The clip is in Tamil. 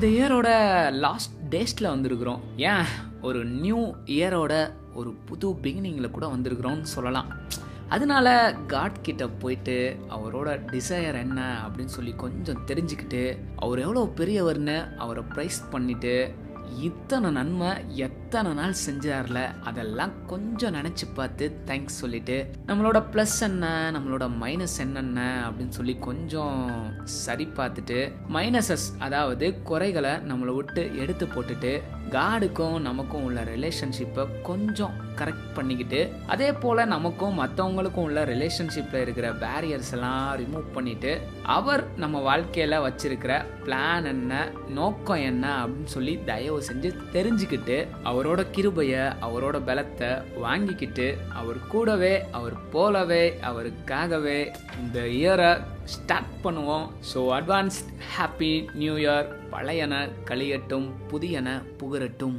இந்த இயரோட லாஸ்ட் டேஸ்ட்டில் வந்திருக்கிறோம். ஏன்? ஒரு நியூ இயரோட ஒரு புது பிகினிங்கில் கூட வந்திருக்கிறோம்னு சொல்லலாம். அதனால காட் கிட்ட போயிட்டு அவரோட டிசையர் என்ன அப்படின்னு சொல்லி கொஞ்சம் தெரிஞ்சுக்கிட்டு அவர் எவ்வளோ பெரியவர்னு அவரை ப்ரைஸ் பண்ணிவிட்டு இத்தனை நன்மை எத்தனை நாள் செஞ்சார்ல அதெல்லாம் கொஞ்சம் நினச்சி பார்த்து தேங்க்ஸ் சொல்லிட்டு நம்மளோட ப்ளஸ் என்ன நம்மளோட மைனஸ் என்னென்ன அப்படின்னு சொல்லி கொஞ்சம் சரி பார்த்துட்டு மைனஸஸ் அதாவது குறைகளை நம்மளை விட்டு எடுத்து போட்டுட்டு காடுக்கும் நமக்கும் உள்ள ரிலேஷன்ஷிப்பை கொஞ்சம் கரெக்ட் பண்ணிக்கிட்டு அதே போல் நமக்கும் மற்றவங்களுக்கும் உள்ள ரிலேஷன்ஷிப்பில் இருக்கிற பேரியர்ஸ் எல்லாம் ரிமூவ் பண்ணிட்டு அவர் நம்ம வாழ்க்கையில் வச்சிருக்கிற பிளான் என்ன நோக்கம் என்ன அப்படின்னு சொல்லி தயவு தயவு செஞ்சு தெரிஞ்சுக்கிட்டு அவரோட கிருபையை அவரோட பலத்தை வாங்கிக்கிட்டு அவர் கூடவே அவர் போலவே அவருக்காகவே இந்த இயரை ஸ்டார்ட் பண்ணுவோம். So advanced happy new year பழையன கழியட்டும் புதியன புகரட்டும்.